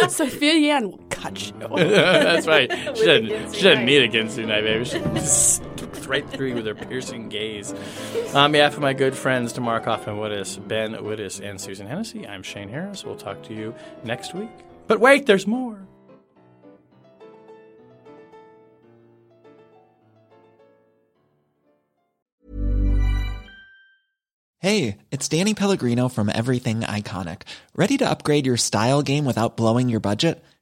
Sophia Yan will cut you. That's right. She a doesn't, she doesn't need a Ginsu knife, baby. She right through you with her piercing gaze. On behalf of my good friends, Tamar Cofman Wittes, Ben Wittes, and Susan Hennessey, I'm Shane Harris. We'll talk to you next week. But wait, there's more. Hey, it's Danny Pellegrino from Everything Iconic. Ready to upgrade your style game without blowing your budget?